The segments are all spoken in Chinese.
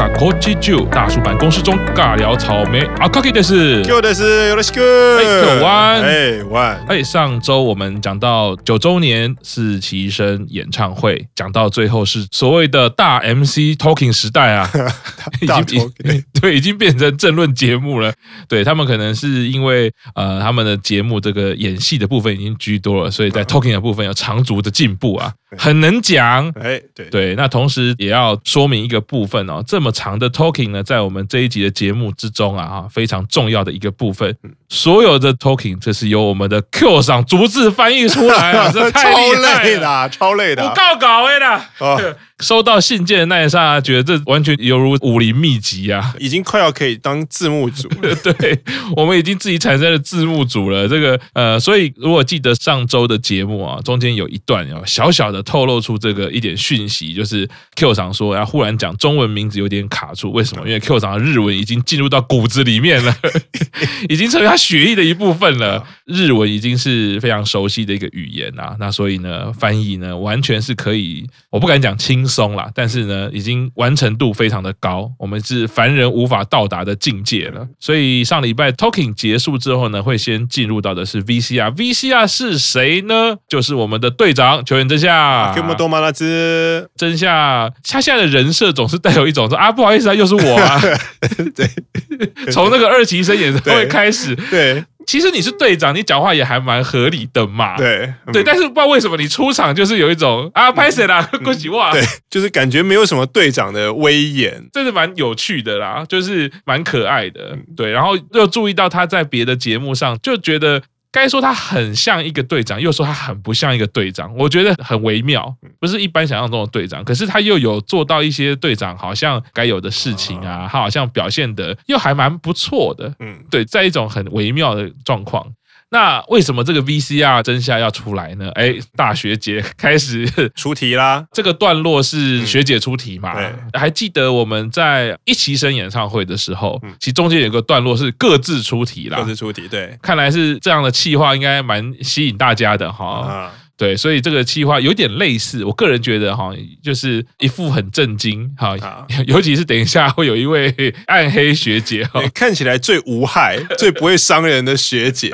动，我去查卡科技九大叔版公式中尬聊草莓。阿卡基的是，Q 的是有的是，Q 完，哎，完，哎，上周我们讲到九周年四期生演唱会，讲到最后是所谓的大 MC Talking 时代啊，已经 对，已经变成政论节目了。对他们可能是因为呃，他们的节目这个演戏的部分已经居多了，所以在 Talking 的部分有长足的进步啊，很能讲。哎，对。对，那同时也要说明一个部分哦，这么长的 Talking 呢，在我们这一集的节目之中啊，哈，非常重要的一个部分，所有的 Talking 这是由我们的 Q 上逐字翻译出来的，这太累了，超累的，不告稿哎的。收到信件的那一刹那，觉得这完全犹如武林秘籍啊，已经快要可以当字幕组了。对，我们已经自己产生了字幕组了。这个呃，所以如果记得上周的节目啊，中间有一段要小小的透露出这个一点讯息，就是 Q 桑说，然后忽然讲中文名字有点卡住，为什么？因为 Q 桑的日文已经进入到骨子里面了，已经成为他血液的一部分了。日文已经是非常熟悉的一个语言啊，那所以呢，翻译呢完全是可以，我不敢讲轻松啦，但是呢，已经完成度非常的高，我们是凡人无法到达的境界了。所以上礼拜 Talking 结束之后呢，会先进入到的是 VCR，VCR 是谁呢？就是我们的队长球员真夏。这么多吗？那只真夏，他现在的人设总是带有一种说啊，不好意思啊，又是我啊。对，从那个二级生演唱会开始，对。对其实你是队长，你讲话也还蛮合理的嘛。对对，但是不知道为什么你出场就是有一种啊，拍谁啦，恭喜哇。对，就是感觉没有什么队长的威严，这是蛮有趣的啦，就是蛮可爱的。对，然后又注意到他在别的节目上，就觉得。该说他很像一个队长，又说他很不像一个队长，我觉得很微妙，不是一般想象中的队长。可是他又有做到一些队长好像该有的事情啊，他好像表现的又还蛮不错的，嗯，对，在一种很微妙的状况。那为什么这个 VCR 真相要出来呢？哎，大学姐开始 出题啦。这个段落是学姐出题嘛？对，还记得我们在一期生演唱会的时候，其实中间有个段落是各自出题啦。各自出题，对，看来是这样的气话应该蛮吸引大家的哈。对，所以这个企划有点类似，我个人觉得哈，就是一副很震惊哈，尤其是等一下会有一位 暗黑学姐哈，看起来最无害、最不会伤人的学姐，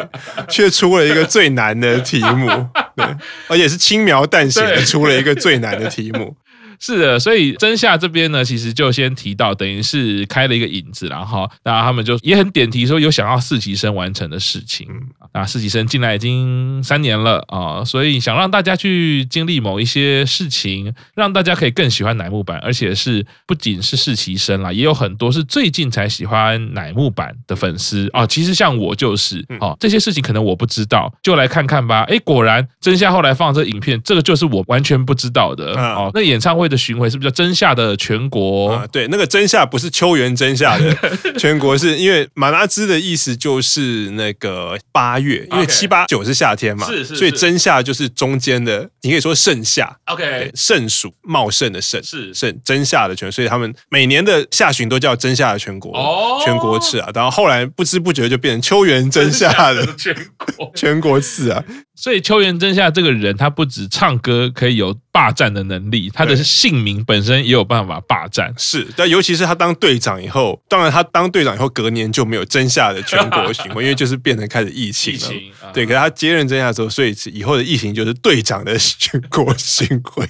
却出了一个最难的题目，对，而且是轻描淡写的出了一个最难的题目。是的，所以真夏这边呢，其实就先提到，等于是开了一个引子，然后那他们就也很点题说有想要四期生完成的事情。那四期生进来已经三年了啊，所以想让大家去经历某一些事情，让大家可以更喜欢乃木坂，而且是不仅是四期生啦，也有很多是最近才喜欢乃木坂的粉丝啊。其实像我就是哦，这些事情可能我不知道，就来看看吧。哎，果然真夏后来放这个影片，这个就是我完全不知道的哦。那演唱会的巡回是不是叫真夏的全国？啊，对，那个真夏不是秋元真夏的 全国，是因为马拉兹的意思就是那个八月，因为七八九是夏天嘛，是是，所以真夏就是中间的，你可以说盛夏，OK，盛暑茂盛的盛是。盛真夏的全，所以他们每年的夏旬都叫真夏的全国，哦，全国次啊，然后后来不知不觉就变成秋元真夏的全国。全国次啊。所以秋元真夏这个人，他不止唱歌可以有霸占的能力，他的姓名本身也有办法霸占。是，但尤其是他当队长以后，当然他当队长以后隔年就没有真夏的全国巡回，因为就是变成开始疫情了。疫情对，可是他接任真夏之后，所以以后的疫情就是队长的全国巡回。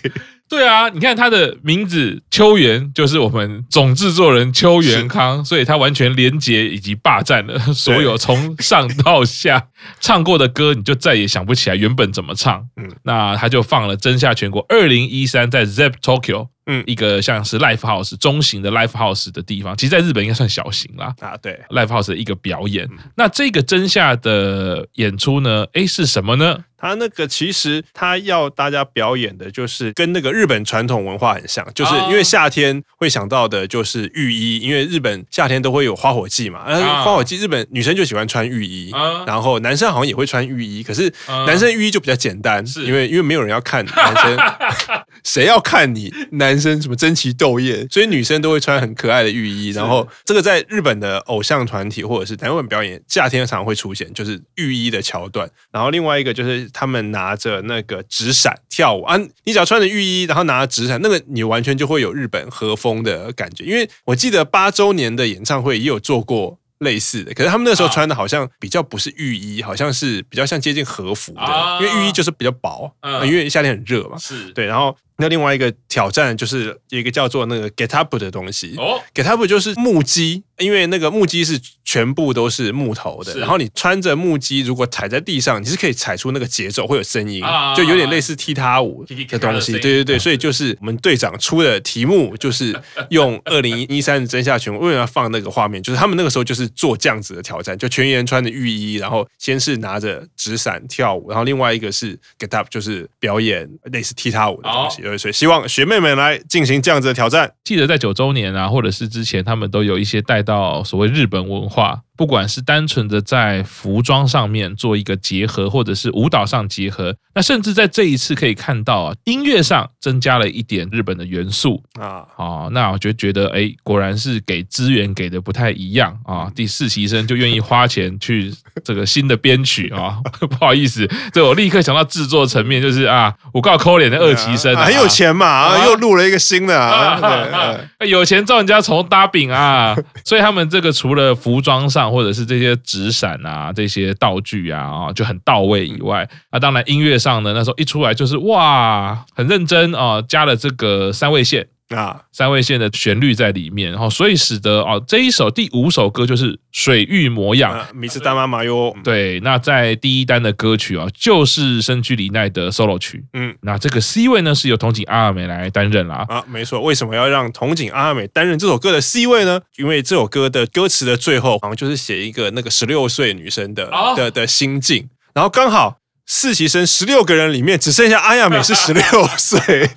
对啊，你看他的名字秋元，就是我们总制作人秋元康，所以他完全连接以及霸占了所有从上到下唱过的歌，你就再也想不起来原本怎么唱。嗯，那他就放了真夏全国二零一三在 ZEP Tokyo。嗯，一个像是 live house 中型的 live house 的地方，其实在日本应该算小型啦。啊，对，live house 的一个表演。那这个真夏的演出呢？诶，是什么呢？他那个其实他要大家表演的，就是跟那个日本传统文化很像，就是因为夏天会想到的就是浴衣，因为日本夏天都会有花火季嘛。花火季日本女生就喜欢穿浴衣，然后男生好像也会穿浴衣，可是男生浴衣就比较简单，是因为因为没有人要看男生，谁要看你男？男生什么争奇斗艳，所以女生都会穿很可爱的浴衣。然后这个在日本的偶像团体或者是台湾表演，夏天常常会出现，就是浴衣的桥段。然后另外一个就是是他们拿着那个纸伞跳舞啊。你只要穿着浴衣，然后拿着纸伞，那个你完全就会有日本和风的感觉。因为我记得八周年的演唱会也有做过。类似的，可是他们那时候穿的好像比较不是浴衣，好像是比较像接近和服的，因为浴衣就是比较薄，因为夏天很热嘛。是对，然后。那另外一个挑战就是有一个叫做那个 get up 的东西哦，get up 就是木屐，因为那个木屐是全部都是木头的，然后你穿着木屐，如果踩在地上，你是可以踩出那个节奏，会有声音，就有点类似踢踏舞的 东西。对对对，所以就是我们队长出的题目，就是用二零一三的真夏全为什么要放那个画面？就是他们那个时候就是做这样子的挑战，就全员穿着浴衣，然后先是拿着纸伞跳舞，然后另外一个是 get up，就是表演类似踢踏舞的东西。对，所以希望学妹们来进行这样子的挑战。记得在九周年啊，或者是之前，他们都有一些带到所谓日本文化。不管是单纯的在服装上面做一个结合，或者是舞蹈上结合，那甚至在这一次可以看到啊，音乐上增加了一点日本的元素啊啊，那我就觉得哎，果然是给资源给的不太一样啊。第四期生就愿意花钱去这个新的编曲啊，不好意思，这我立刻想到制作层面，就是啊，我告抠脸的二期生很有钱嘛，又录了一个新的啊，有钱照人家重搭饼啊，所以他们这个除了服装上。或者是这些纸伞啊，这些道具啊，啊就很到位以外，那当然音乐上呢，那时候一出来就是哇，很认真啊，加了这个三位线。啊，三味线的旋律在里面，然后所以使得哦这一首第五首歌就是水域模样，米斯大妈妈哟。对，那在第一单的歌曲啊，就是深居里奈的 solo 曲。嗯，那这个 C 位呢是由筒井阿亚美来担任啦。啊，没错，为什么要让筒井阿亚美担任这首歌的 C 位呢？因为这首歌的歌词的最后好像就是写一个那个十六岁女生的、哦、的的心境，然后刚好。四期生十六个人里面，只剩下阿亚美是十六 岁，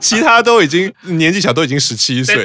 其他都已经年纪小，都已经十七岁。对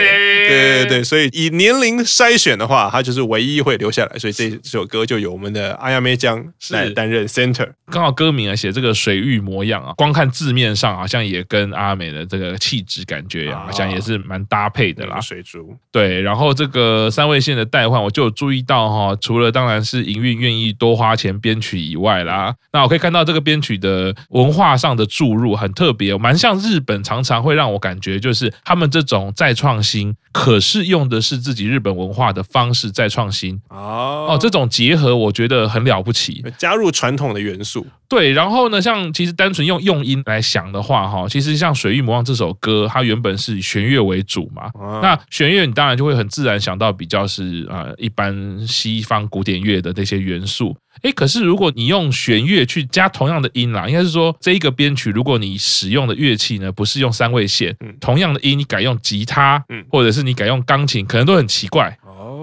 对对，所以以年龄筛选的话，他就是唯一会留下来。所以这首歌就由我们的阿亚美将来担任 center。刚好歌名啊写这个水域模样啊，光看字面上好像也跟阿美的这个气质感觉好像也是蛮搭配的啦。水珠对，然后这个三位线的代换，我就有注意到哈，除了当然是营运愿意多花钱编曲以外啦，那我可以。看到这个编曲的文化上的注入很特别，蛮像日本，常常会让我感觉就是他们这种再创新，可是用的是自己日本文化的方式再创新哦哦，这种结合我觉得很了不起，加入传统的元素。对，然后呢，像其实单纯用用音来想的话，哈，其实像《水域魔王》这首歌，它原本是以弦乐为主嘛，那弦乐你当然就会很自然想到比较是啊一般西方古典乐的那些元素。诶，可是如果你用弦乐去加同样的音啦，应该是说这一个编曲，如果你使用的乐器呢不是用三味线，同样的音你改用吉他，或者是你改用钢琴，可能都很奇怪。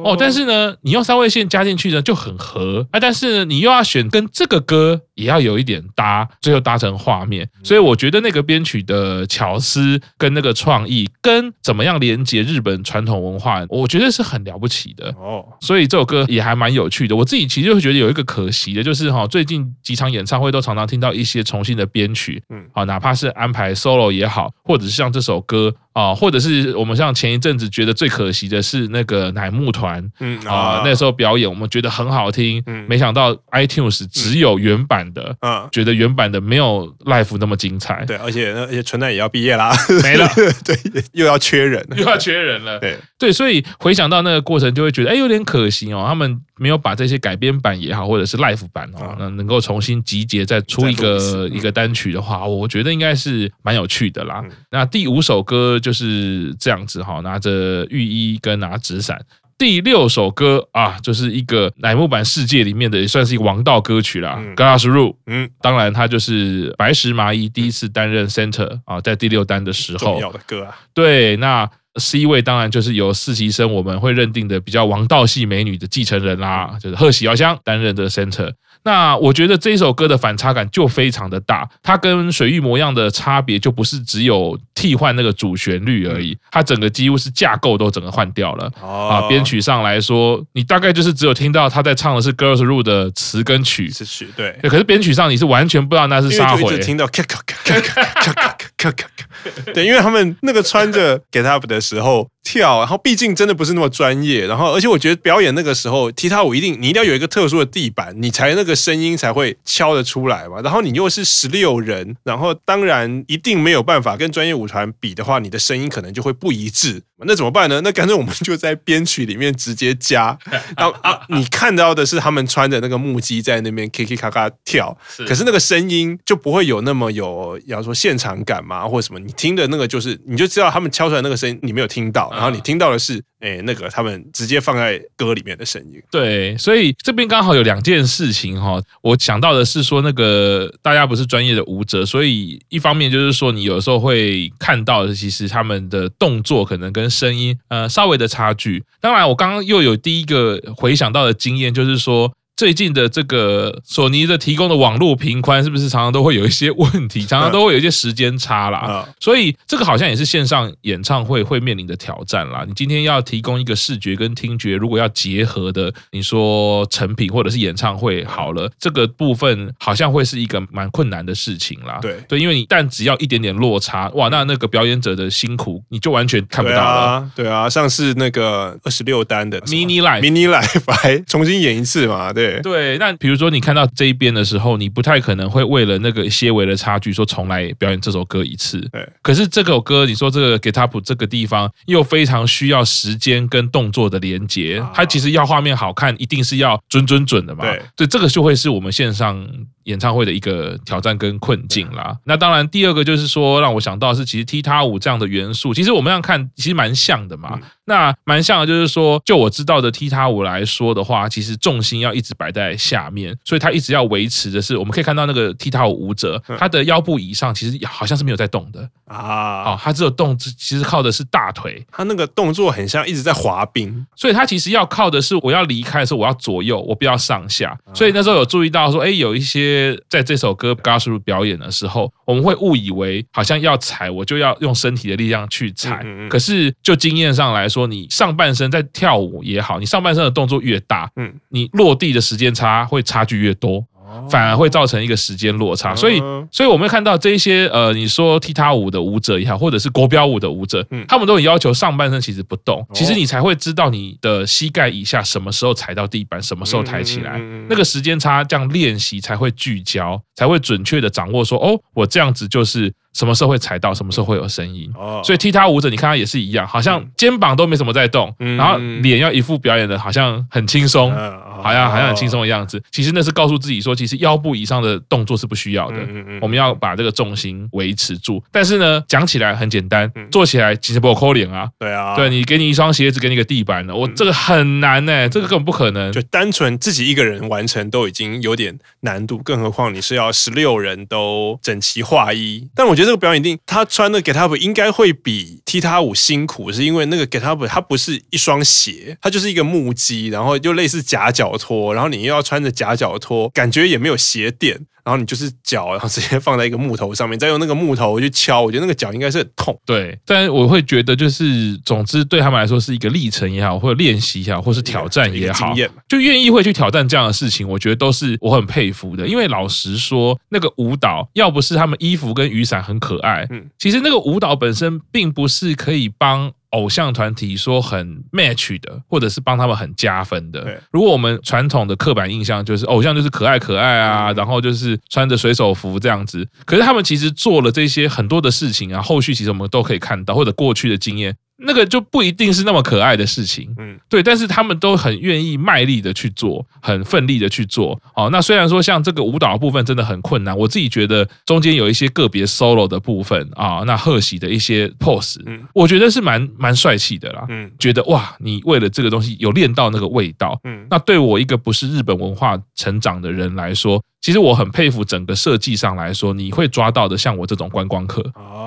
哦，但是呢，你用三味线加进去呢就很合啊，但是呢，你又要选跟这个歌也要有一点搭，最后搭成画面，所以我觉得那个编曲的巧思跟那个创意跟怎么样连接日本传统文化，我觉得是很了不起的哦。所以这首歌也还蛮有趣的。我自己其实会觉得有一个可惜的，就是哈，最近几场演唱会都常常听到一些重新的编曲，嗯，啊，哪怕是安排 solo 也好，或者是像这首歌。啊，或者是我们像前一阵子觉得最可惜的是那个乃木团，嗯啊，那时候表演我们觉得很好听，嗯，没想到 iTunes 只有原版的，嗯，觉得原版的没有 live 那么精彩，对，而且而且纯奈也要毕业啦，没了，对，又要缺人，又要缺人了，对对，所以回想到那个过程，就会觉得哎，有点可惜哦，他们没有把这些改编版也好，或者是 live 版哦，能能够重新集结再出一个一个单曲的话，我觉得应该是蛮有趣的啦。那第五首歌。就是这样子哈，拿着浴衣跟拿纸伞。第六首歌啊，就是一个乃木坂世界里面的也算是一个王道歌曲啦。Glass Room 嗯，当然他就是白石麻衣第一次担任 center 啊，在第六单的时候重要的歌啊。对，那 C 位当然就是由四期生我们会认定的比较王道系美女的继承人啦，就是贺喜遥香担任的 center。那我觉得这一首歌的反差感就非常的大，它跟水域模样的差别就不是只有替换那个主旋律而已，它整个几乎是架构都整个换掉了。啊，编曲上来说，你大概就是只有听到他在唱的是《Girls Rule》的词跟曲，词曲对。可是编曲上你是完全不知道那是啥回，听到咔咔咔咔咔咔咔咔咔，对，因为他们那个穿着 Get Up 的时候。跳，然后毕竟真的不是那么专业，然后而且我觉得表演那个时候踢踏舞一定你一定要有一个特殊的地板，你才那个声音才会敲得出来嘛。然后你又是十六人，然后当然一定没有办法跟专业舞团比的话，你的声音可能就会不一致。那怎么办呢？那干脆我们就在编曲里面直接加，然后啊，你看到的是他们穿着那个木屐在那边 K K 咔咔跳，可是那个声音就不会有那么有，要说现场感嘛，或者什么，你听的那个就是你就知道他们敲出来那个声音你没有听到，然后你听到的是。哎，那个他们直接放在歌里面的声音，对，所以这边刚好有两件事情哈。我想到的是说，那个大家不是专业的舞者，所以一方面就是说，你有时候会看到，其实他们的动作可能跟声音呃稍微的差距。当然，我刚刚又有第一个回想到的经验，就是说。最近的这个索尼的提供的网络频宽是不是常常都会有一些问题？常常都会有一些时间差啦。所以这个好像也是线上演唱会会面临的挑战啦。你今天要提供一个视觉跟听觉如果要结合的，你说成品或者是演唱会好了，这个部分好像会是一个蛮困难的事情啦。对对，因为你但只要一点点落差，哇，那那个表演者的辛苦你就完全看不到了。对啊，像是那个二十六单的 Mini Life Mini Life 还重新演一次嘛？对。对，那比如说你看到这一边的时候，你不太可能会为了那个些微的差距说重来表演这首歌一次。对，可是这首歌，你说这个 Getup 这个地方又非常需要时间跟动作的连接，它其实要画面好看，一定是要准准准的嘛。对，对，这个就会是我们线上演唱会的一个挑战跟困境啦。那当然，第二个就是说，让我想到是其实踢踏舞这样的元素，其实我们这样看其实蛮像的嘛。那蛮像的，就是说，就我知道的踢踏舞来说的话，其实重心要一直摆在下面，所以他一直要维持的是，我们可以看到那个踢踏舞舞者，他的腰部以上其实好像是没有在动的。啊，哦，他只有动，其实靠的是大腿，他那个动作很像一直在滑冰，所以他其实要靠的是，我要离开的时候，我要左右，我不要上下，所以那时候有注意到说，哎，有一些在这首歌 Gasu 表演的时候，我们会误以为好像要踩，我就要用身体的力量去踩，可是就经验上来说。说你上半身在跳舞也好，你上半身的动作越大，嗯，你落地的时间差会差距越多。反而会造成一个时间落差，所以，所以我们会看到这一些呃，你说踢踏舞的舞者也好，或者是国标舞的舞者，他们都很要求上半身其实不动，其实你才会知道你的膝盖以下什么时候踩到地板，什么时候抬起来，那个时间差这样练习才会聚焦，才会准确的掌握说，哦，我这样子就是什么时候会踩到，什么时候会有声音。所以踢踏舞者你看他也是一样，好像肩膀都没什么在动，然后脸要一副表演的好像很轻松。好像好像很轻松的样子，其实那是告诉自己说，其实腰部以上的动作是不需要的。我们要把这个重心维持住。但是呢，讲起来很简单，做起来其实不扣脸啊。对啊，对你给你一双鞋子，给你个地板呢，我这个很难呢，这个根本不可能。就单纯自己一个人完成都已经有点难度，更何况你是要十六人都整齐划一。但我觉得这个表演一定，他穿的 Getup 应该会比踢踏舞辛苦，是因为那个 Getup 它不是一双鞋，它就是一个木屐，然后就类似夹脚。拖，然后你又要穿着夹脚拖，感觉也没有鞋垫，然后你就是脚，然后直接放在一个木头上面，再用那个木头去敲，我觉得那个脚应该是很痛。对，但我会觉得就是，总之对他们来说是一个历程也好，或者练习也好，或是挑战也好，就愿意会去挑战这样的事情，我觉得都是我很佩服的。因为老实说，那个舞蹈要不是他们衣服跟雨伞很可爱，嗯，其实那个舞蹈本身并不是可以帮。偶像团体说很 match 的，或者是帮他们很加分的。如果我们传统的刻板印象就是偶像就是可爱可爱啊，然后就是穿着水手服这样子，可是他们其实做了这些很多的事情啊，后续其实我们都可以看到，或者过去的经验。那个就不一定是那么可爱的事情，嗯，对，但是他们都很愿意卖力的去做，很奋力的去做。哦，那虽然说像这个舞蹈的部分真的很困难，我自己觉得中间有一些个别 solo 的部分啊，那贺喜的一些 pose，嗯，我觉得是蛮蛮帅气的啦，嗯，觉得哇，你为了这个东西有练到那个味道，嗯，那对我一个不是日本文化成长的人来说。其实我很佩服整个设计上来说，你会抓到的，像我这种观光客，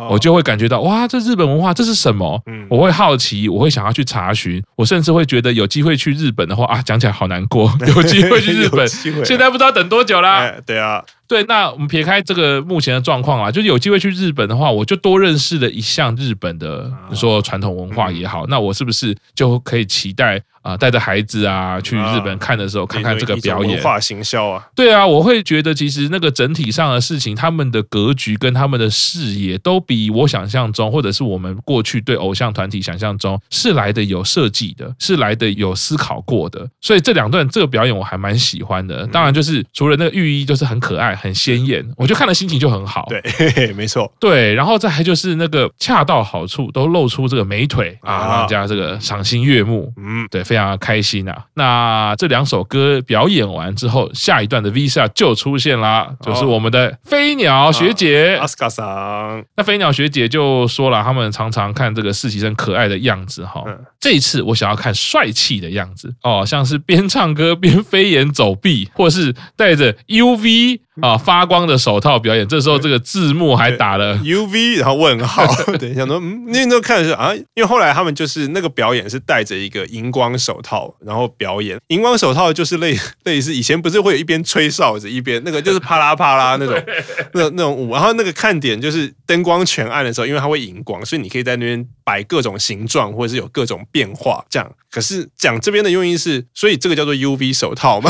我就会感觉到哇，这日本文化这是什么？我会好奇，我会想要去查询，我甚至会觉得有机会去日本的话啊，讲起来好难过，有机会去日本，现在不知道等多久啦。对啊，对，那我们撇开这个目前的状况啊，就是有机会去日本的话，我就多认识了一项日本的，你说传统文化也好，那我是不是就可以期待？啊，带着孩子啊去日本看的时候，看看这个表演，文化行销啊，对啊，我会觉得其实那个整体上的事情，他们的格局跟他们的视野，都比我想象中，或者是我们过去对偶像团体想象中是来的有设计的，是来的有思考过的。所以这两段这个表演我还蛮喜欢的。当然就是除了那个寓意就是很可爱、很鲜艳，我就看了心情就很好。对，嘿 嘿没错。对，然后再还就是那个恰到好处，都露出这个美腿啊，让人家这个赏心悦目。嗯，对，非常开心啊。那这两首歌表演完之后，下一段的 VCR 就出现啦，就是我们的飞鸟学姐阿斯卡桑。那飞鸟学姐就说了，他们常常看这个实习生可爱的样子哈，这一次我想要看帅气的样子哦，像是边唱歌边飞檐走壁，或是带着 UV。啊！发光的手套表演，这时候这个字幕还打了 U V，然后问号。对，想说，嗯，那时候看的是啊，因为后来他们就是那个表演是戴着一个荧光手套，然后表演。荧光手套就是类 类似以前不是会有一边吹哨子，一边那个就是啪啦啪啦那种那那种舞。然后那个看点就是灯光全暗的时候，因为它会荧光，所以你可以在那边摆各种形状，或者是有各种变化这样。可是讲这边的用意是，所以这个叫做 U V 手套嘛？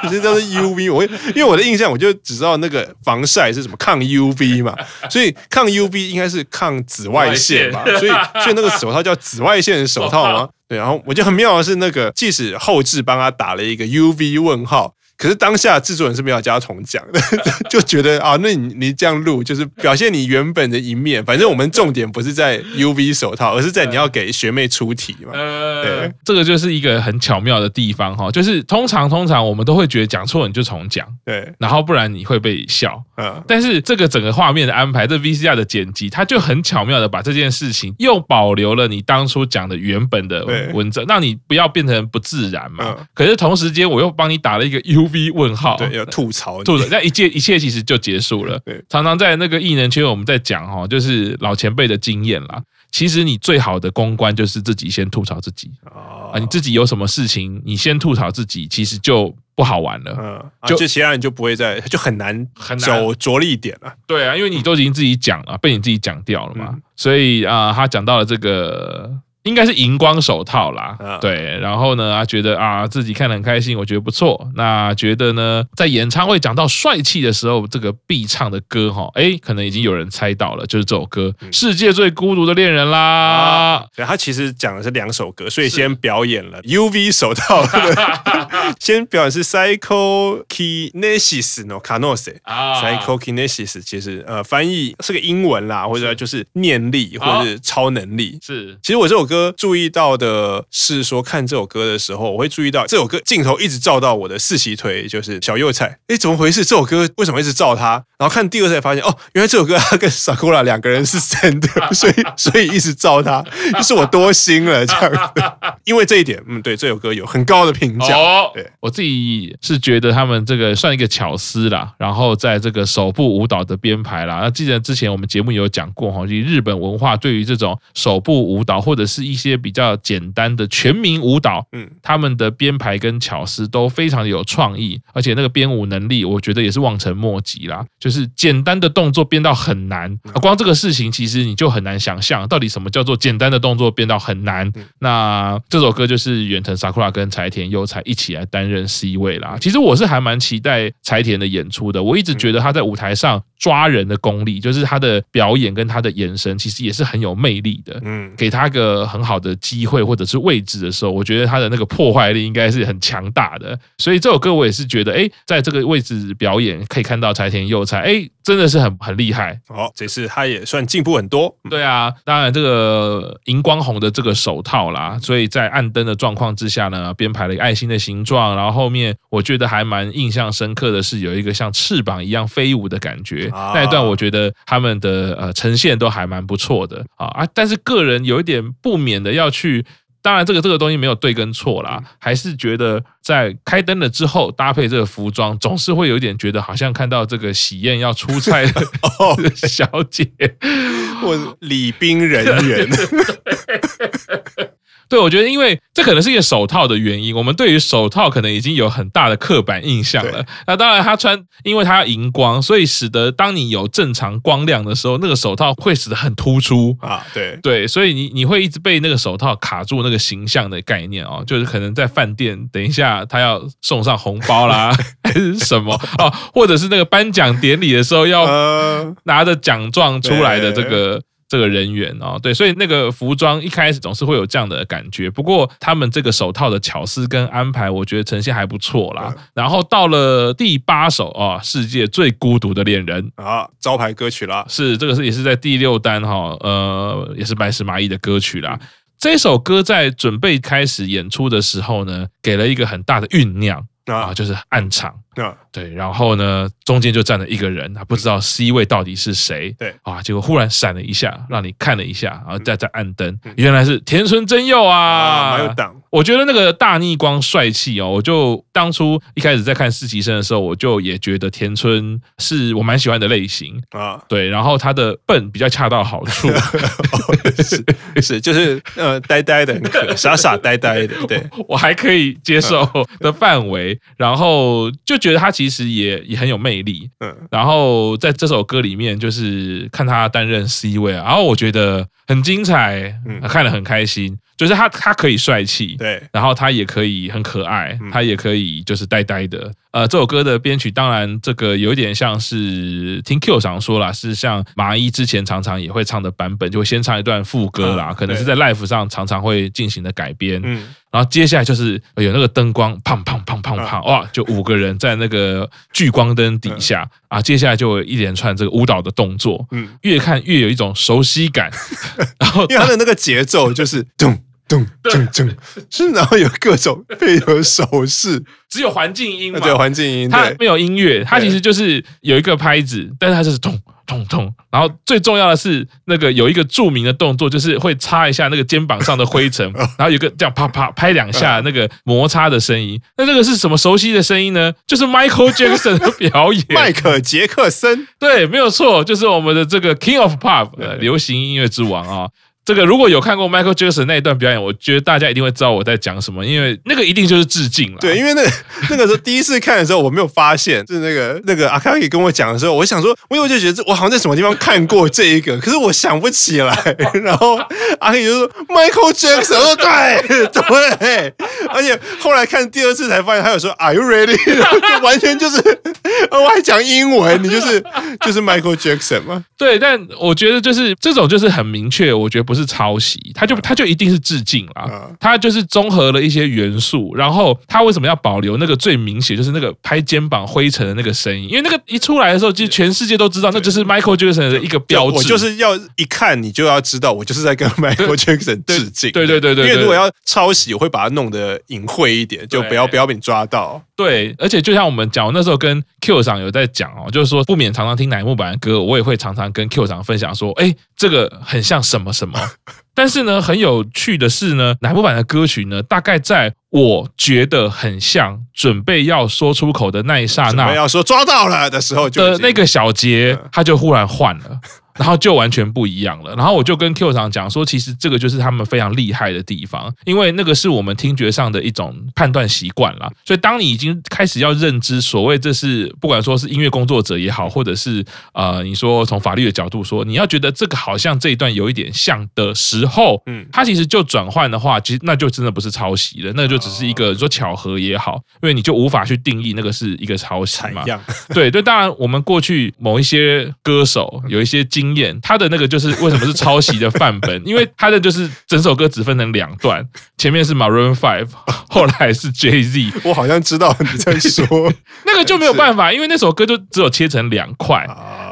其实叫做 U V，我因为我的印象我就只知道那个防晒是什么抗 U V 嘛，所以抗 U V 应该是抗紫外线嘛，所以所以那个手套叫紫外线手套吗？对，然后我觉得很妙的是那个，即使后置帮他打了一个 U V 问号。可是当下制作人是没有加重讲的，就觉得啊，那你你这样录就是表现你原本的一面。反正我们重点不是在 UV 手套，而是在你要给学妹出题嘛。呃，对，这个就是一个很巧妙的地方哈，就是通常通常我们都会觉得讲错你就重讲，对，然后不然你会被笑。嗯，但是这个整个画面的安排，这 VCR 的剪辑，它就很巧妙的把这件事情又保留了你当初讲的原本的文字，让你不要变成不自然嘛。可是同时间我又帮你打了一个 UV。V 问号，对，要吐槽，吐槽，那一切一切其实就结束了。对，常常在那个艺人圈，我们在讲哈，就是老前辈的经验啦。其实你最好的公关就是自己先吐槽自己啊，你自己有什么事情，你先吐槽自己，其实就不好玩了。嗯，就其他人就不会再，就很难很难有着力点了。对啊，因为你都已经自己讲了，被你自己讲掉了嘛。所以啊，他讲到了这个。应该是荧光手套啦，对，然后呢，他觉得啊自己看得很开心，我觉得不错。那觉得呢，在演唱会讲到帅气的时候，这个必唱的歌哈，哎，可能已经有人猜到了，就是这首歌《世界最孤独的恋人》啦。对，他其实讲的是两首歌，所以先表演了 UV 手套，先表演是 Psychokinesis no Kanose 啊，Psychokinesis 其实呃翻译是个英文啦，或者就是念力或者是超能力。是，其实我这首歌。歌注意到的是说，看这首歌的时候，我会注意到这首歌镜头一直照到我的四喜腿，就是小右菜。哎，怎么回事？这首歌为什么一直照他？然后看第二次才发现，哦，原来这首歌他跟 Sakura 两个人是真的，所 以所以一直照他，就是我多心了这样。因为这一点，嗯，对，这首歌有很高的评价。哦，对，我自己是觉得他们这个算一个巧思啦。然后在这个手部舞蹈的编排啦，那记得之前我们节目有讲过哈，就日本文化对于这种手部舞蹈或者是一些比较简单的全民舞蹈，嗯，他们的编排跟巧思都非常的有创意，而且那个编舞能力，我觉得也是望尘莫及啦。就是简单的动作编到很难，光这个事情其实你就很难想象，到底什么叫做简单的动作编到很难。那这首歌就是远藤 Sakura 跟柴田优才一起来担任 C 位啦。其实我是还蛮期待柴田的演出的，我一直觉得他在舞台上抓人的功力，就是他的表演跟他的眼神，其实也是很有魅力的。嗯，给他个很好的机会或者是位置的时候，我觉得他的那个破坏力应该是很强大的。所以这首歌我也是觉得，哎，在这个位置表演可以看到柴田佑菜，哎，真的是很很厉害。哦，这次他也算进步很多。对啊，当然这个荧光红的这个手套啦，所以在暗灯的状况之下呢，编排了一个爱心的形状，然后后面我觉得还蛮印象深刻的是有一个像翅膀一样飞舞的感觉。那一段我觉得他们的呃呈现都还蛮不错的啊啊，但是个人有一点不免的要去。当然，这个这个东西没有对跟错啦，还是觉得在开灯了之后搭配这个服装，总是会有一点觉得好像看到这个喜宴要出 菜的小姐。或礼宾人员。对，我觉得因为这可能是一个手套的原因，我们对于手套可能已经有很大的刻板印象了。那当然，他穿，因为他要荧光，所以使得当你有正常光亮的时候，那个手套会使得很突出啊。对对，所以你你会一直被那个手套卡住那个形象的概念哦，就是可能在饭店，等一下他要送上红包啦，还是什么哦，或者是那个颁奖典礼的时候要拿着奖状出来的这个。这个人员哦，对，所以那个服装一开始总是会有这样的感觉。不过他们这个手套的巧思跟安排，我觉得呈现还不错啦。然后到了第八首啊，世界最孤独的恋人啊，招牌歌曲啦，是这个是也是在第六单哈，呃，也是白石麻衣的歌曲啦。这首歌在准备开始演出的时候呢，给了一个很大的酝酿啊，就是暗场。啊，对，然后呢，中间就站了一个人，他不知道 C 位到底是谁，对啊，结果忽然闪了一下，让你看了一下，然后再再按灯，原来是田村真佑啊，蛮有档。我觉得那个大逆光帅气哦，我就当初一开始在看实习生的时候，我就也觉得田村是我蛮喜欢的类型啊，对，然后他的笨比较恰到好处，是是就是呃呆呆的，很可傻傻呆呆的，对。我还可以接受的范围，然后就。觉得他其实也也很有魅力，嗯，然后在这首歌里面，就是看他担任 C 位，然后我觉得很精彩，嗯，看得很开心。就是他他可以帅气，对，然后他也可以很可爱，他也可以就是呆呆的。呃，这首歌的编曲当然这个有点像是听 Q 常说啦，是像麻衣之前常常也会唱的版本，就会先唱一段副歌啦，可能是在 live 上常常会进行的改编。嗯，然后接下来就是有那个灯光，砰砰砰砰砰，哇，就五个人在那个聚光灯底下啊，接下来就有一连串这个舞蹈的动作，嗯，越看越有一种熟悉感。然后因为他的那个节奏就是咚。咚咚咚，是然后有各种配合手势，只有环境音嘛，只有环境音，它没有音乐，它其实就是有一个拍子，但是它就是咚咚咚。然后最重要的是那个有一个著名的动作，就是会擦一下那个肩膀上的灰尘，然后有个这样啪啪拍两下那个摩擦的声音。那这个是什么熟悉的声音呢？就是 Michael Jackson 的表演，迈克杰克森，对，没有错，就是我们的这个 King of Pop，流行音乐之王啊。这个如果有看过 Michael Jackson 那一段表演，我觉得大家一定会知道我在讲什么，因为那个一定就是致敬了。对，因为那那个时候第一次看的时候，我没有发现，就是那个那个阿卡伊跟我讲的时候，我想说，我以为就觉得我好像在什么地方看过这一个，可是我想不起来。然后阿卡伊就说 Michael Jackson，我说对 对，而且后来看第二次才发现，他有说 Are you ready？就完全就是，我还讲英文，你就是就是 Michael Jackson 嘛？对，但我觉得就是这种就是很明确，我觉得。不是抄袭，他就他就一定是致敬啦。他就是综合了一些元素，然后他为什么要保留那个最明显，就是那个拍肩膀灰尘的那个声音？因为那个一出来的时候，其实全世界都知道，那就是 Michael Jackson 的一个标志。我就是要一看你就要知道，我就是在跟 Michael Jackson 致敬。对对对对，因为如果要抄袭，我会把它弄得隐晦一点，就不要不要被你抓到。对，而且就像我们讲，我那时候跟 Q 长有在讲哦，就是说不免常常听乃木坂的歌，我也会常常跟 Q 长分享说，哎，这个很像什么什么。但是呢，很有趣的是呢，乃木坂的歌曲呢，大概在我觉得很像准备要说出口的那一刹那，要说抓到了的时候，就那个小节，他就忽然换了。然后就完全不一样了。然后我就跟 Q 长讲说，其实这个就是他们非常厉害的地方，因为那个是我们听觉上的一种判断习惯啦。所以当你已经开始要认知所谓这是不管说是音乐工作者也好，或者是呃你说从法律的角度说，你要觉得这个好像这一段有一点像的时候，嗯，它其实就转换的话，其实那就真的不是抄袭了，那就只是一个说巧合也好，因为你就无法去定义那个是一个抄袭嘛。对对，当然我们过去某一些歌手有一些经经验，他的那个就是为什么是抄袭的范本？因为他的就是整首歌只分成两段，前面是 Maroon Five，后来是 Jay Z。我好像知道你在说 那个就没有办法，因为那首歌就只有切成两块。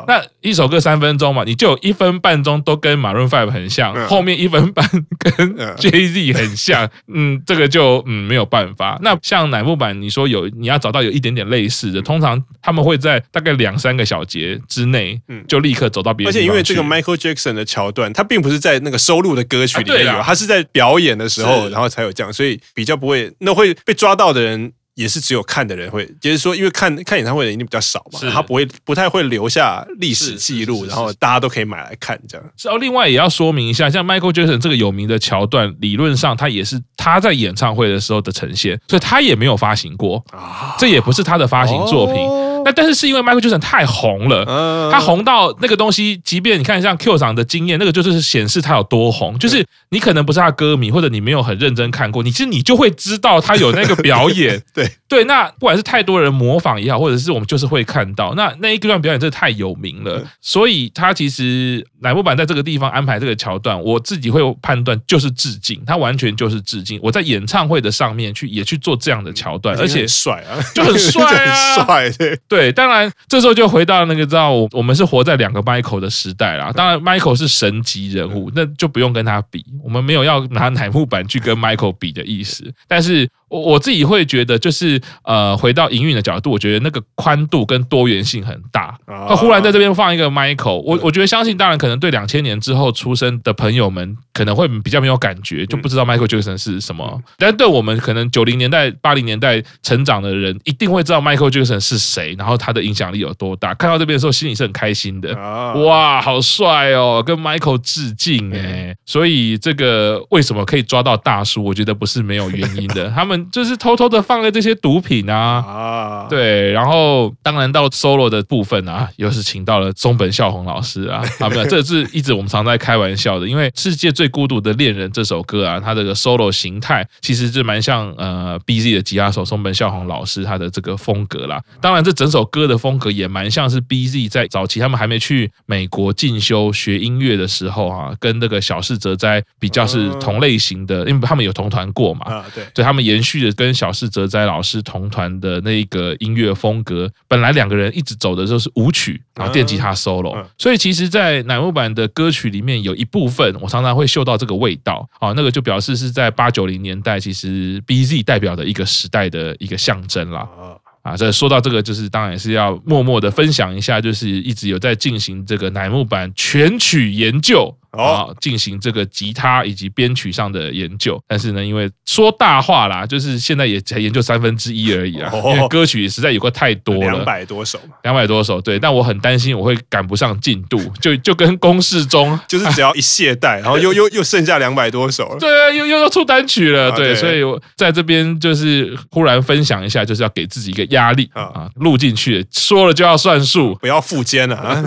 那一首歌三分钟嘛，你就有一分半钟都跟 Maroon Five 很像，后面一分半跟 Jay Z 很像，嗯，这个就嗯没有办法。那像乃木坂，你说有你要找到有一点点类似的，通常他们会在大概两三个小节之内，嗯，就立刻走到别人。而且。因为这个 Michael Jackson 的桥段，他并不是在那个收录的歌曲里面有，他是在表演的时候，然后才有这样，所以比较不会，那会被抓到的人也是只有看的人会，就是说，因为看看演唱会的人一定比较少嘛，是他不会不太会留下历史记录，然后大家都可以买来看这样。是哦，另外也要说明一下，像 Michael Jackson 这个有名的桥段，理论上他也是他在演唱会的时候的呈现，所以他也没有发行过啊，这也不是他的发行作品。哦那但是是因为 Michael Jackson 太红了，他红到那个东西，即便你看像 Q 长的经验，那个就是显示他有多红。就是你可能不是他歌迷，或者你没有很认真看过，你其实你就会知道他有那个表演。对对，那不管是太多人模仿也好，或者是我们就是会看到，那那一段表演真的太有名了，所以他其实乃木坂在这个地方安排这个桥段，我自己会判断就是致敬，他完全就是致敬。我在演唱会的上面去也去做这样的桥段，而且帅啊，就很帅啊，帅对。对，当然这时候就回到那个知道，我我们是活在两个 Michael 的时代啦。当然，Michael 是神级人物，那就不用跟他比。我们没有要拿乃木板去跟 Michael 比的意思，但是。我我自己会觉得，就是呃，回到营运的角度，我觉得那个宽度跟多元性很大。他忽然在这边放一个 Michael，我我觉得相信，当然可能对两千年之后出生的朋友们可能会比较没有感觉，就不知道 Michael Jackson 是什么。但对我们可能九零年代、八零年代成长的人，一定会知道 Michael Jackson 是谁，然后他的影响力有多大。看到这边的时候，心里是很开心的。哇，好帅哦，跟 Michael 致敬哎！所以这个为什么可以抓到大叔？我觉得不是没有原因的，他们。就是偷偷的放了这些毒品啊，啊，对，然后当然到 solo 的部分啊，又是请到了松本孝宏老师啊，啊，没有，这是一直我们常在开玩笑的，因为《世界最孤独的恋人》这首歌啊，它这个 solo 形态其实是蛮像呃 BZ 的吉他手松本孝宏老师他的这个风格啦。当然，这整首歌的风格也蛮像是 BZ 在早期他们还没去美国进修学音乐的时候啊，跟那个小室哲哉比较是同类型的，因为他们有同团过嘛，啊，对，对他们延续。去跟小室哲哉老师同团的那个音乐风格，本来两个人一直走的就是舞曲，然后电吉他 solo，所以其实，在乃木坂的歌曲里面有一部分，我常常会嗅到这个味道啊，那个就表示是在八九零年代，其实 BZ 代表的一个时代的一个象征啦。啊，这说到这个，就是当然是要默默的分享一下，就是一直有在进行这个乃木坂全曲研究。啊，进行这个吉他以及编曲上的研究，但是呢，因为说大话啦，就是现在也才研究三分之一而已啊，因为歌曲实在有个太多了，两百多首嘛，两百多首，对，但我很担心我会赶不上进度，就就跟公式中，就是只要一懈怠，然后 又又又剩下两百多首了，对啊，又又要出单曲了，对，所以我在这边就是忽然分享一下，就是要给自己一个压力啊，录进去说了就要算数，不要附肩了啊。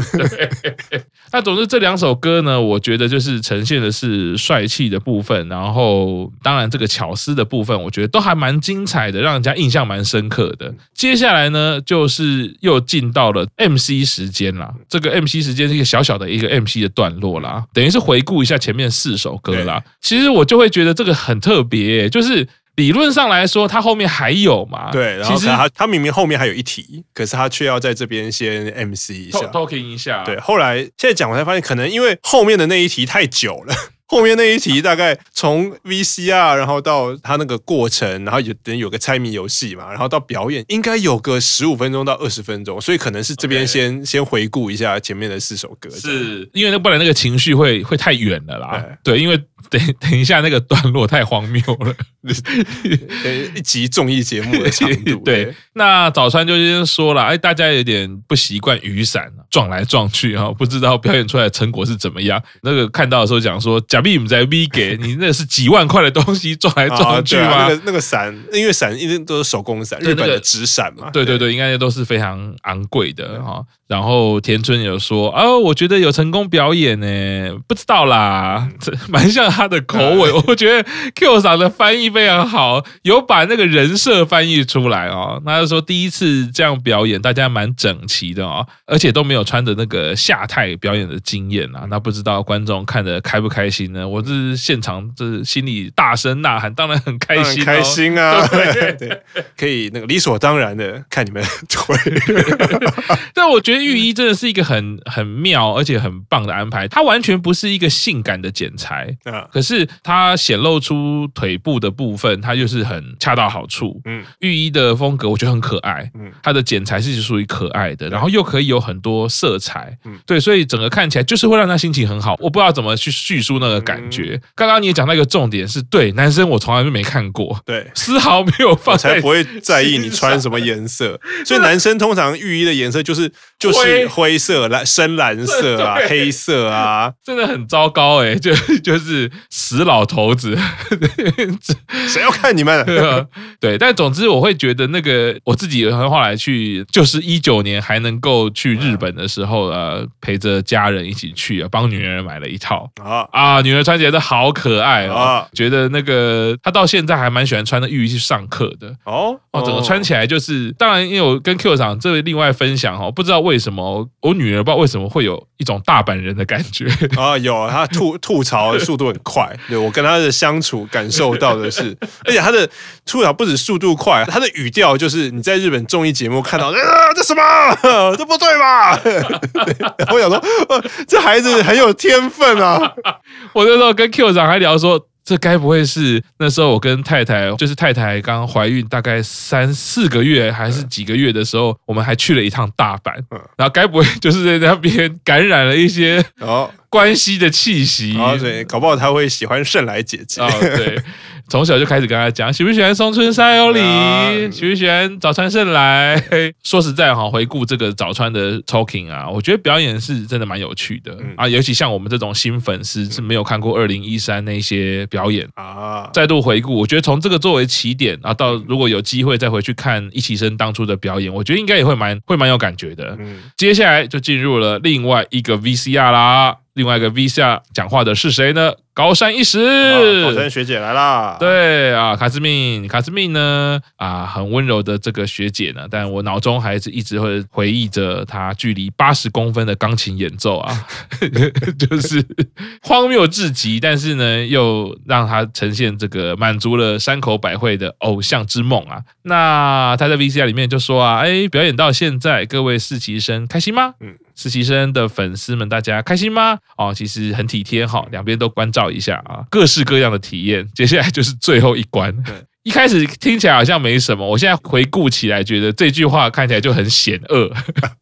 那总之这两首歌呢，我觉得就是呈现的是帅气的部分，然后当然这个巧思的部分，我觉得都还蛮精彩的，让人家印象蛮深刻的。接下来呢，就是又进到了 MC 时间啦。这个 MC 时间是一个小小的一个 MC 的段落啦，等于是回顾一下前面四首歌啦。其实我就会觉得这个很特别欸，就是。理论上来说，他后面还有嘛？对，然后其实他他明明后面还有一题，可是他却要在这边先 MC 一下，talking 一下。对，后来现在讲我才发现，可能因为后面的那一题太久了，后面那一题大概从 VCR，然后到他那个过程，然后有等有个猜谜游戏嘛，然后到表演，应该有个十五分钟到二十分钟，所以可能是这边先.先回顾一下前面的四首歌，是因为那不然那个情绪会会太远了啦。对，对，因为。等 等一下，那个段落太荒谬了，一集综艺节目的长度。对，那早川就先说了，哎，大家有点不习惯雨伞撞来撞去哈，不知道表演出来的成果是怎么样。那个看到的时候讲说，假币你在 V 给你，那是几万块的东西撞来撞去吗？啊啊、那个那个伞，因为伞一定都是手工伞，日本的纸伞嘛。对对对，应该都是非常昂贵的哈。然后田村有说，哦，我觉得有成功表演呢，不知道啦，这蛮像他的口吻。我觉得 Q 桑的翻译非常好，有把那个人设翻译出来哦。那就说第一次这样表演，大家蛮整齐的哦，而且都没有穿着那个下太表演的经验啊。那不知道观众看的开不开心呢？我是现场，就是心里大声呐喊，当然很开心，开心啊，对 对，可以那个理所当然的看你们推。但我觉得。御医真的是一个很很妙而且很棒的安排，它完全不是一个性感的剪裁，可是它显露出腿部的部分，它就是很恰到好处。嗯，浴衣的风格我觉得很可爱，嗯，它的剪裁是属于可爱的，然后又可以有很多色彩，嗯，对，所以整个看起来就是会让他心情很好。我不知道怎么去叙述那个感觉。刚刚你也讲到一个重点是，对男生我从来都没看过，对，丝毫没有放，才不会在意你穿什么颜色。所以男生通常浴衣的颜色就是就是灰。色、蓝、深蓝色啊、黑色啊，真的很糟糕哎，就 就是死老头子，谁要看你们？对，但总之我会觉得那个我自己后来去，就是一九年还能够去日本的时候呃，陪着家人一起去啊，帮女儿买了一套。啊。啊，女儿穿起来都好可爱哦，觉得那个她到现在还蛮喜欢穿的浴衣去上课的。哦？哦，整个穿起来就是，当然因为我跟 Q 厂这位另外分享哦，不知道为什么我女儿不知道为什么会有一种大阪人的感觉 啊，有他吐吐槽的速度很快，对我跟他的相处感受到的是，而且他的吐槽不止速度快，他的语调就是你在日本综艺节目看到啊，这什么这不对吧？我想说，这孩子很有天分啊！我那时候跟 Q 长还聊说，这该不会是那时候我跟太太，就是太太刚怀孕大概三四个月还是几个月的时候，我们还去了一趟大阪，然后该不会就是在那边感染了一些哦关系的气息？哦，对，搞不好他会喜欢圣来姐姐。哦，对。从小就开始跟他讲，喜不喜欢松村沙友里，喜不喜欢早川圣来。说实在哈，回顾这个早川的 talking 啊，我觉得表演是真的蛮有趣的啊。尤其像我们这种新粉丝是没有看过二零一三那些表演啊，再度回顾，我觉得从这个作为起点啊，到如果有机会再回去看一起生当初的表演，我觉得应该也会蛮会蛮有感觉的。接下来就进入了另外一个 VCR 啦。另外一个 V 下讲话的是谁呢？高山一实，高山学姐来啦。对啊，卡斯敏，卡斯敏呢？啊，很温柔的这个学姐呢，但我脑中还是一直会回忆着她距离八十公分的钢琴演奏啊，就是荒谬至极，但是呢，又让她呈现这个满足了山口百惠的偶像之梦啊。那她在 VCR 里面就说啊，哎，表演到现在，各位实习生开心吗？嗯。实习生的粉丝们，大家开心吗？哦，其实很体贴哈，两边都关照一下啊，各式各样的体验。接下来就是最后一关。一开始听起来好像没什么，我现在回顾起来，觉得这句话看起来就很险恶。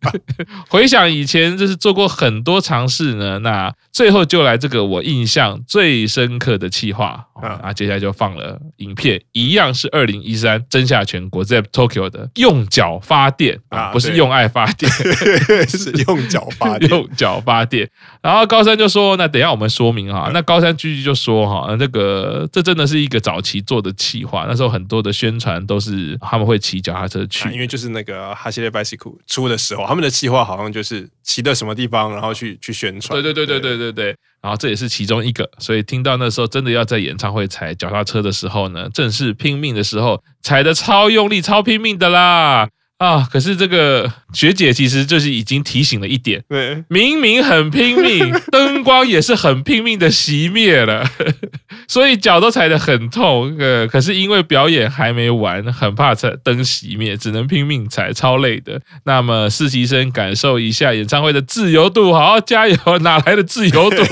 回想以前，就是做过很多尝试呢。那最后就来这个我印象最深刻的企划啊，接下来就放了影片，一样是二零一三真下全国在 Tokyo 的用脚发电啊，不是用爱发电，是用脚发电，用脚发电。然后高山就说：“那等一下我们说明哈。”那高山继续就说：“哈，那个这真的是一个早期做的企划。”那时候很多的宣传都是他们会骑脚踏车去，因为就是那个哈西列拜西库出的时候，他们的计划好像就是骑到什么地方，然后去去宣传。对对对对对对对。然后这也是其中一个，所以听到那时候真的要在演唱会踩脚踏车的时候呢，正是拼命的时候，踩的超用力、超拼命的啦。啊！可是这个学姐其实就是已经提醒了一点，对，明明很拼命，灯光也是很拼命的熄灭了，所以脚都踩得很痛。呃，可是因为表演还没完，很怕踩灯熄灭，只能拼命踩，超累的。那么实习生感受一下演唱会的自由度，好好加油！哪来的自由度？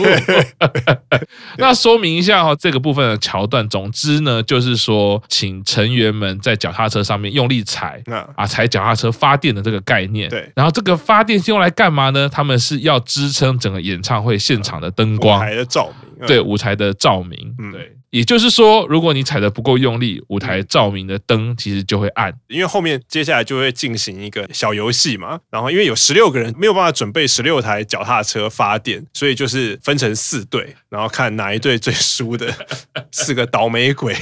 那说明一下哈，这个部分的桥段。总之呢，就是说，请成员们在脚踏车上面用力踩，啊，踩脚。脚踏车发电的这个概念，对，然后这个发电是用来干嘛呢？他们是要支撑整个演唱会现场的灯光、舞台的照明，对，舞台的照明，对。也就是说，如果你踩的不够用力，舞台照明的灯其实就会暗。因为后面接下来就会进行一个小游戏嘛，然后因为有十六个人没有办法准备十六台脚踏车发电，所以就是分成四队，然后看哪一队最输的 四个倒霉鬼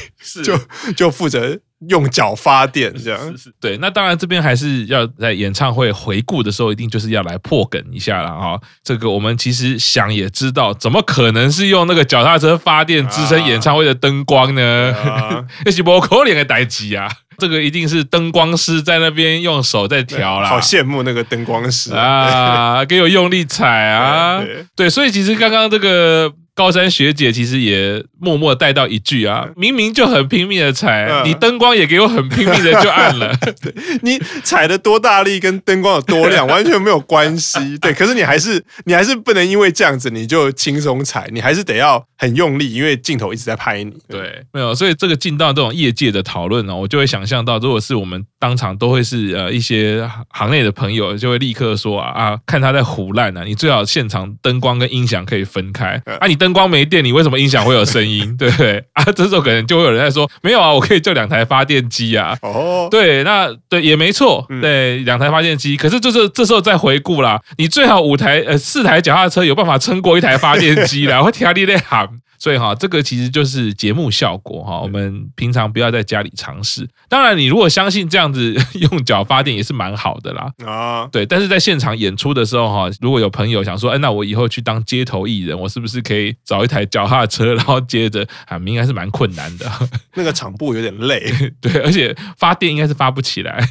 就就负责。用脚发电这样是是对，那当然这边还是要在演唱会回顾的时候，一定就是要来破梗一下了啊。这个我们其实想也知道，怎么可能是用那个脚踏车发电支撑演唱会的灯光呢？那是不可能的代志啊！这个一定是灯光师在那边用手在调啦。好羡慕那个灯光师啊，给我用力踩啊！对，所以其实刚刚这个。高山学姐其实也默默带到一句啊，明明就很拼命的踩，嗯、你灯光也给我很拼命的就暗了。你踩的多大力跟灯光有多亮完全没有关系。对，可是你还是你还是不能因为这样子你就轻松踩，你还是得要很用力，因为镜头一直在拍你。对，没有，所以这个进到这种业界的讨论呢，我就会想象到，如果是我们当场都会是呃一些行内的朋友就会立刻说啊，啊看他在胡烂啊，你最好现场灯光跟音响可以分开啊，你灯光没电，你为什么音响会有声音？对不对啊？这时候可能就会有人在说，没有啊，我可以就两台发电机啊。哦，对，那对也没错，对，两台发电机。可是就是这时候再回顾啦，你最好五台呃四台脚踏车有办法撑过一台发电机啦，会听你在喊。所以哈，这个其实就是节目效果哈。我们平常不要在家里尝试。当然，你如果相信这样子用脚发电也是蛮好的啦。啊，对。但是在现场演出的时候哈，如果有朋友想说，哎，那我以后去当街头艺人，我是不是可以找一台脚踏车，然后接着啊，应该是蛮困难的。那个场布有点累，对，而且发电应该是发不起来。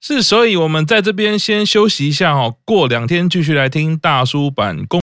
是，所以我们在这边先休息一下哦，过两天继续来听大叔版。